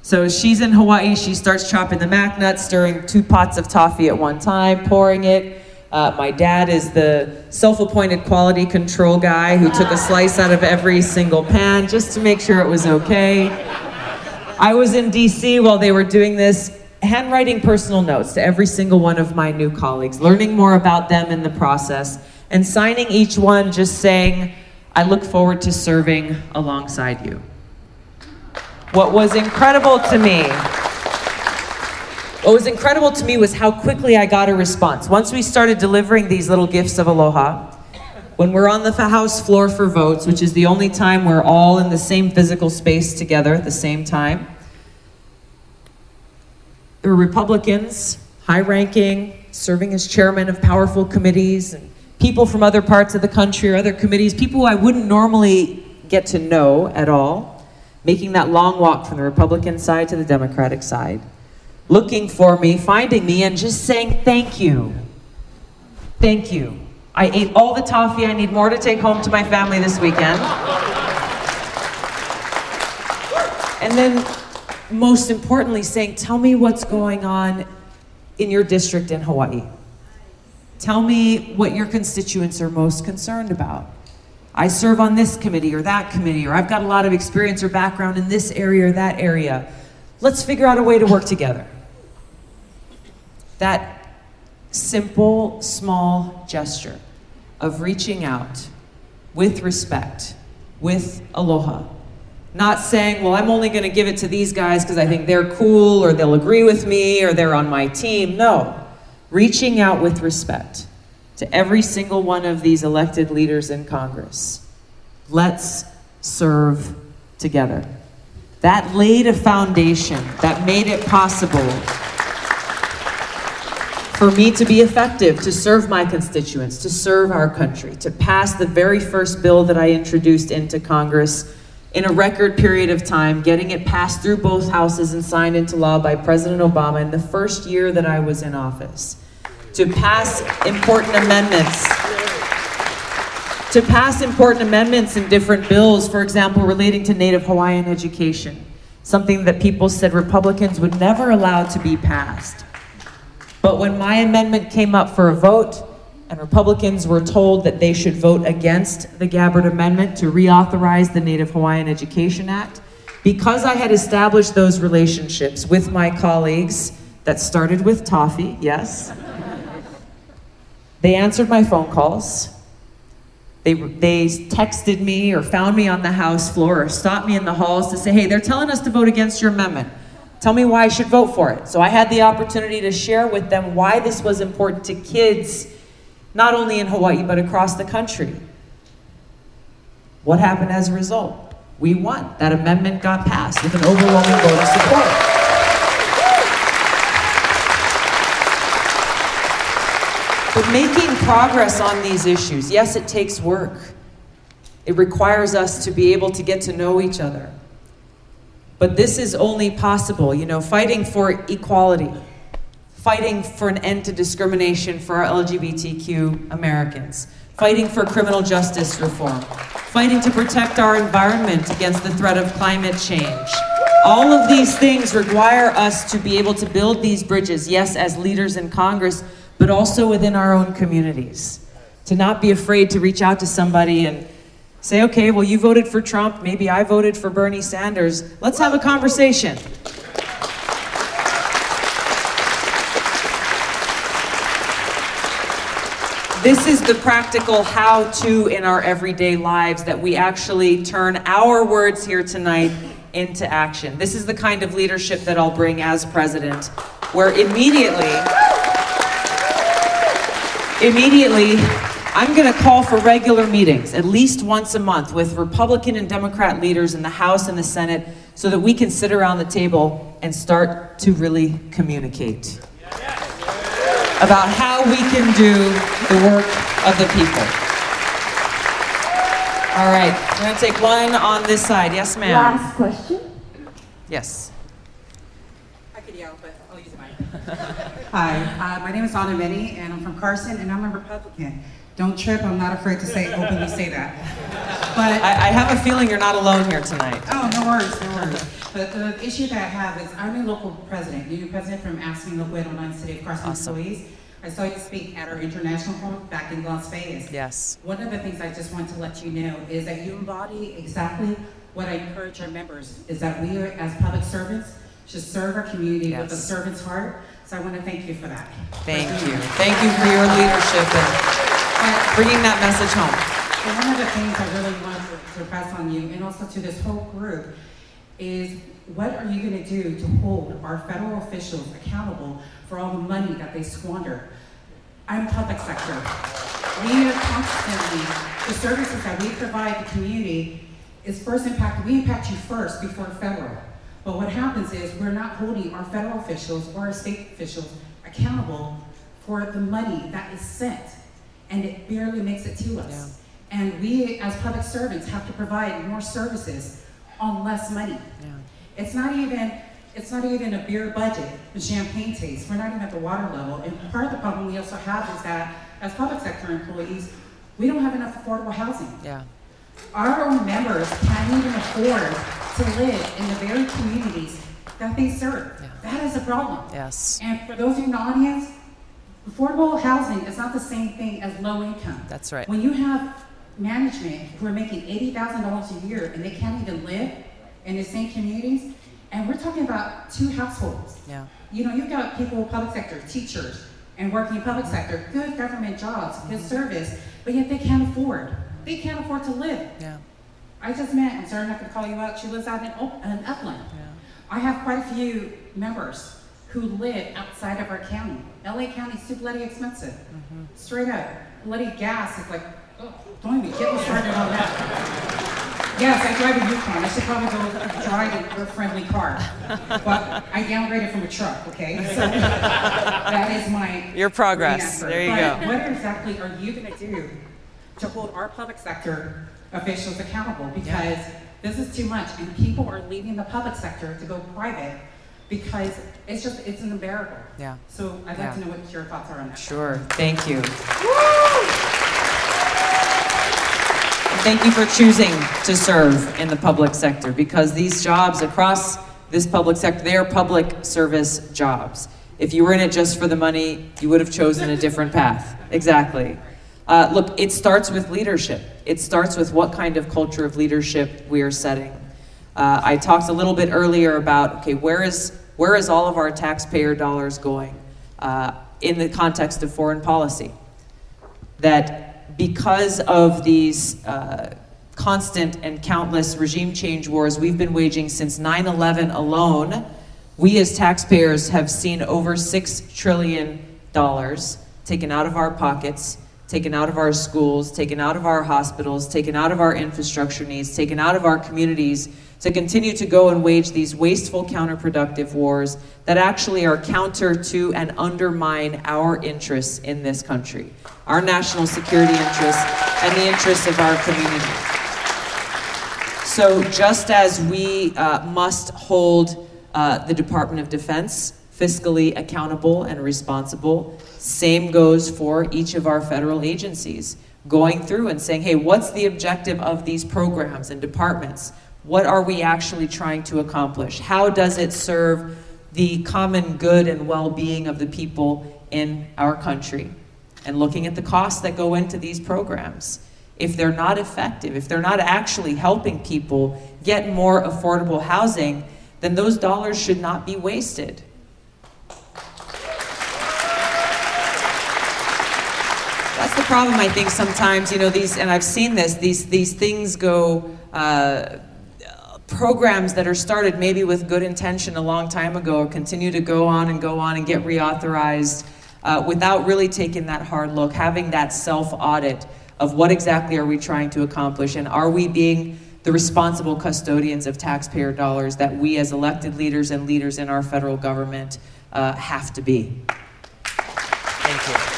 So she's in Hawaii. She starts chopping the mac nuts, stirring two pots of toffee at one time, pouring it. Uh, my dad is the self appointed quality control guy who took a slice out of every single pan just to make sure it was okay. I was in DC while they were doing this, handwriting personal notes to every single one of my new colleagues, learning more about them in the process, and signing each one just saying, I look forward to serving alongside you. What was incredible to me, what was incredible to me was how quickly I got a response. Once we started delivering these little gifts of aloha, when we're on the House floor for votes, which is the only time we're all in the same physical space together at the same time, there were Republicans, high ranking, serving as chairman of powerful committees, and people from other parts of the country or other committees, people who I wouldn't normally get to know at all making that long walk from the Republican side to the Democratic side, looking for me, finding me, and just saying thank you. Thank you. I ate all the toffee. I need more to take home to my family this weekend. And then, most importantly, saying, Tell me what's going on in your district in Hawaii. Tell me what your constituents are most concerned about. I serve on this committee or that committee, or I've got a lot of experience or background in this area or that area. Let's figure out a way to work together. That simple, small gesture of reaching out with respect, with aloha. Not saying, well, I'm only going to give it to these guys because I think they're cool or they'll agree with me or they're on my team. No. Reaching out with respect to every single one of these elected leaders in Congress. Let's serve together. That laid a foundation that made it possible for me to be effective, to serve my constituents, to serve our country, to pass the very first bill that I introduced into Congress in a record period of time, getting it passed through both houses and signed into law by President Obama in the first year that I was in office to pass important amendments. To pass important amendments in different bills, for example, relating to Native Hawaiian education, something that people said Republicans would never allow to be passed. But when my amendment came up for a vote, and Republicans were told that they should vote against the Gabbard Amendment to reauthorize the Native Hawaiian Education Act, Because I had established those relationships with my colleagues that started with toffee, yes. They answered my phone calls. They, they texted me or found me on the House floor or stopped me in the halls to say, hey, they're telling us to vote against your amendment. Tell me why I should vote for it. So I had the opportunity to share with them why this was important to kids, not only in Hawaii, but across the country. What happened as a result? We won. That amendment got passed with an overwhelming vote of support. But making progress on these issues, yes, it takes work. It requires us to be able to get to know each other. But this is only possible, you know, fighting for equality, fighting for an end to discrimination for our LGBTQ Americans, fighting for criminal justice reform, fighting to protect our environment against the threat of climate change. All of these things require us to be able to build these bridges, yes, as leaders in Congress, but also within our own communities. To not be afraid to reach out to somebody and say, okay, well, you voted for Trump, maybe I voted for Bernie Sanders. Let's have a conversation. This is the practical how to in our everyday lives that we actually turn our words here tonight into action. This is the kind of leadership that I'll bring as president, where immediately, immediately, I'm going to call for regular meetings, at least once a month, with Republican and Democrat leaders in the House and the Senate, so that we can sit around the table and start to really communicate about how we can do the work of the people. All right, we're going to take one on this side. Yes, ma'am. Last question. Yes. I could yell, but I'll use the mic. Hi, uh, my name is Anna Minnie, and I'm from Carson, and I'm a Republican. Don't trip, I'm not afraid to say openly say that. But I, I have a feeling you're not alone here tonight. Oh, no worries, no worries. But the issue that I have is I'm a local president, union president from AFSCME Local 809 City of Carson employees. I saw you speak at our international forum back in Las Vegas. Yes. One of the things I just want to let you know is that you embody exactly what I encourage our members, is that we as public servants, should serve our community with a servant's heart. So I want to thank you for that. Thank you. Thank you for your leadership and bringing that message home. And one of the things I really want to, to press on you, and also to this whole group, is what are you going to do to hold our federal officials accountable for all the money that they squander? I'm public sector. We are constantly, the services that we provide the community is first impact, we impact you first before federal. But what happens is we're not holding our federal officials or our state officials accountable for the money that is sent, and it barely makes it to us. And we, as public servants, have to provide more services on less money. Yeah. It's not even, it's not even a beer budget, the champagne taste. We're not even at the water level. And part of the problem we also have is that, as public sector employees, we don't have enough affordable housing. Yeah. Our own members can't even afford to live in the very communities that they serve. That is a problem. Yes. And for those in the audience, affordable housing is not the same thing as low income. That's right. When you have management who are making eighty thousand dollars a year and they can't even live in the same communities, and we're talking about two households. Yeah. You know, you've got people in public sector, teachers, and working in public sector, good government jobs, good service, but yet they can't afford. They can't afford to live. Yeah. I just met, I'm sorry I'm not gonna call you out, she lives out in, Up- in Upland. I have quite a few members who live outside of our county. LA County's too bloody expensive. Mm-hmm. Straight up. Bloody gas is like, oh, don't even get me started on that. Yes, I drive a Yukon. I should probably go drive a friendly car. But I downgraded from a truck, okay? So that is my. Your progress. There you But go. What exactly are you gonna do to hold our public sector officials accountable? Because this is too much and people are leaving the public sector to go private because it's just, it's unbearable. Yeah. So I'd like to know what your thoughts are on that. Sure. Thank you. Thank you for choosing to serve in the public sector because these jobs across this public sector, they are public service jobs. If you were in it just for the money, you would have chosen a different path. Exactly. Uh, look, it starts with leadership. It starts with what kind of culture of leadership we are setting. Uh, I talked a little bit earlier about okay, where is where is all of our taxpayer dollars going uh, in the context of foreign policy? That because of these uh, constant and countless regime change wars we've been waging since 9 11 alone, we as taxpayers have seen over $6 trillion taken out of our pockets, taken out of our schools, taken out of our hospitals, taken out of our infrastructure needs, taken out of our communities to continue to go and wage these wasteful, counterproductive wars that actually are counter to and undermine our interests in this country, our national security interests, and the interests of our community. So, just as we uh, must hold uh, the Department of Defense fiscally accountable and responsible, same goes for each of our federal agencies. Going through and saying, hey, what's the objective of these programs and departments? What are we actually trying to accomplish? How does it serve the common good and well being of the people in our country? And looking at the costs that go into these programs. If they're not effective, if they're not actually helping people get more affordable housing, then those dollars should not be wasted. That's the problem, I think, sometimes, you know, these, and I've seen this, these, these things go, uh, programs that are started maybe with good intention a long time ago continue to go on and go on and get reauthorized uh, without really taking that hard look, having that self audit of what exactly are we trying to accomplish and are we being the responsible custodians of taxpayer dollars that we as elected leaders and leaders in our federal government uh, have to be. Thank you.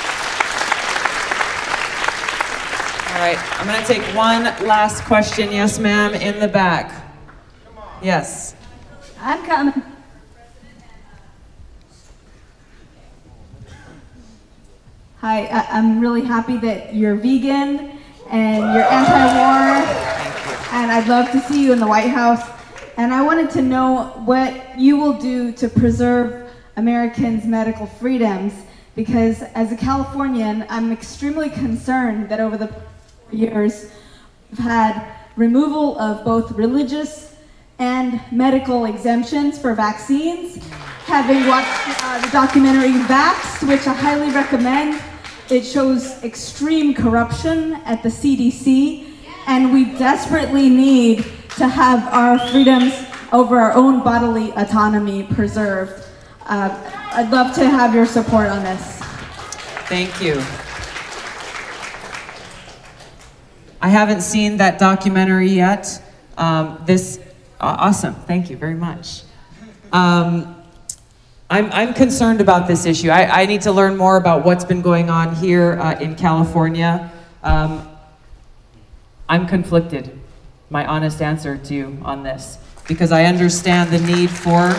All right, I'm going to take one last question. Yes, ma'am, in the back. Yes. I'm coming. Hi, I- am really happy that you're vegan and you're anti-war. And I'd love to see you in the White House. And I wanted to know what you will do to preserve Americans' medical freedoms because as a Californian, I'm extremely concerned that over the years we've had removal of both religious and medical exemptions for vaccines. Having watched uh, the documentary Vaxxed, which I highly recommend, it shows extreme corruption at the CDC, and we desperately need to have our freedoms over our own bodily autonomy preserved. Uh, I'd love to have your support on this. Thank you. I haven't seen that documentary yet. Um, this Awesome. Thank you very much. Um, I'm, I'm concerned about this issue. I, I need to learn more about what's been going on here uh, in California. Um, I'm conflicted, my honest answer to you on this, because I understand the need for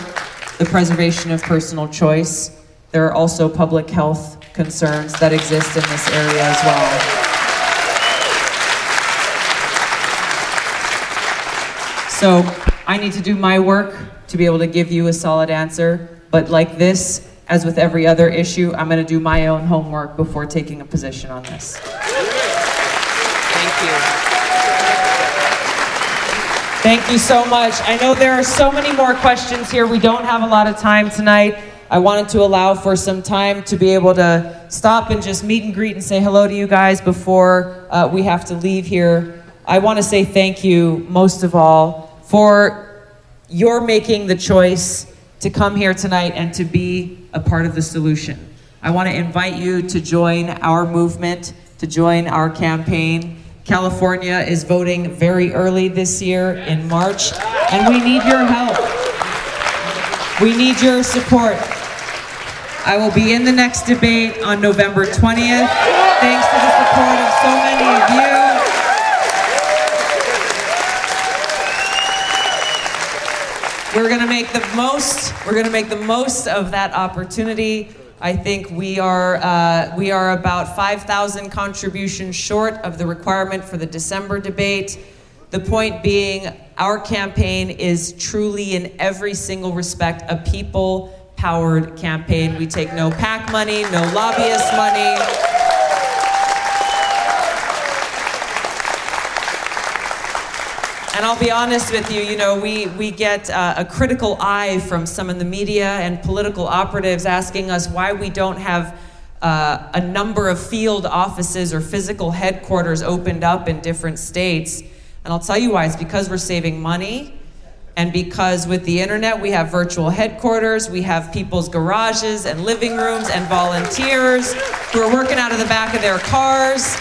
the preservation of personal choice. There are also public health concerns that exist in this area as well. So I need to do my work to be able to give you a solid answer. But like this, as with every other issue, I'm going to do my own homework before taking a position on this. Thank you. Thank you so much. I know there are so many more questions here. We don't have a lot of time tonight. I wanted to allow for some time to be able to stop and just meet and greet and say hello to you guys before uh, we have to leave here. I want to say thank you most of all for your making the choice to come here tonight and to be a part of the solution. I want to invite you to join our movement, to join our campaign. California is voting very early this year in March, and we need your help. We need your support. I will be in the next debate on November 20th. Thanks to the support of so many of you. We're going to make the most. We're going to make the most of that opportunity. I think we are uh, we are about 5,000 contributions short of the requirement for the December debate. The point being, our campaign is truly, in every single respect, a people-powered campaign. We take no PAC money, no lobbyist money. And I'll be honest with you, you know, we, we get uh, a critical eye from some in the media and political operatives asking us why we don't have uh, a number of field offices or physical headquarters opened up in different states. And I'll tell you why it's because we're saving money. And because with the internet, we have virtual headquarters, we have people's garages and living rooms and volunteers who are working out of the back of their cars.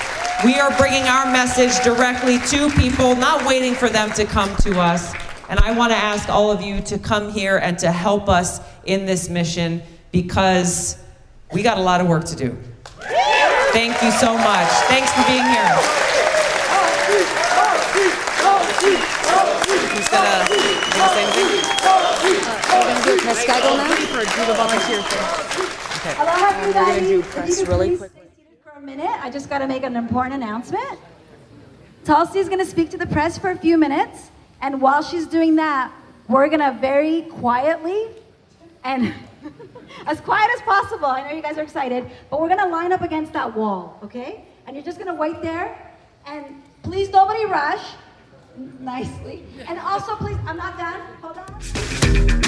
We are bringing our message directly to people, not waiting for them to come to us. And I want to ask all of you to come here and to help us in this mission because we got a lot of work to do. Thank you so much. Thanks for being here. Who's gonna, gonna say anything? We're gonna do a press now? Or do the volunteer thing? Okay. Hello, everybody. We're gonna do press really please quick. stay seated For a minute, I just got to make an important announcement. Tulsi is going to speak to the press for a few minutes, and while she's doing that, we're going to very quietly and as quiet as possible. I know you guys are excited, but we're going to line up against that wall, okay? And you're just going to wait there, and please nobody rush nicely. And also, please, I'm not done. Hold on.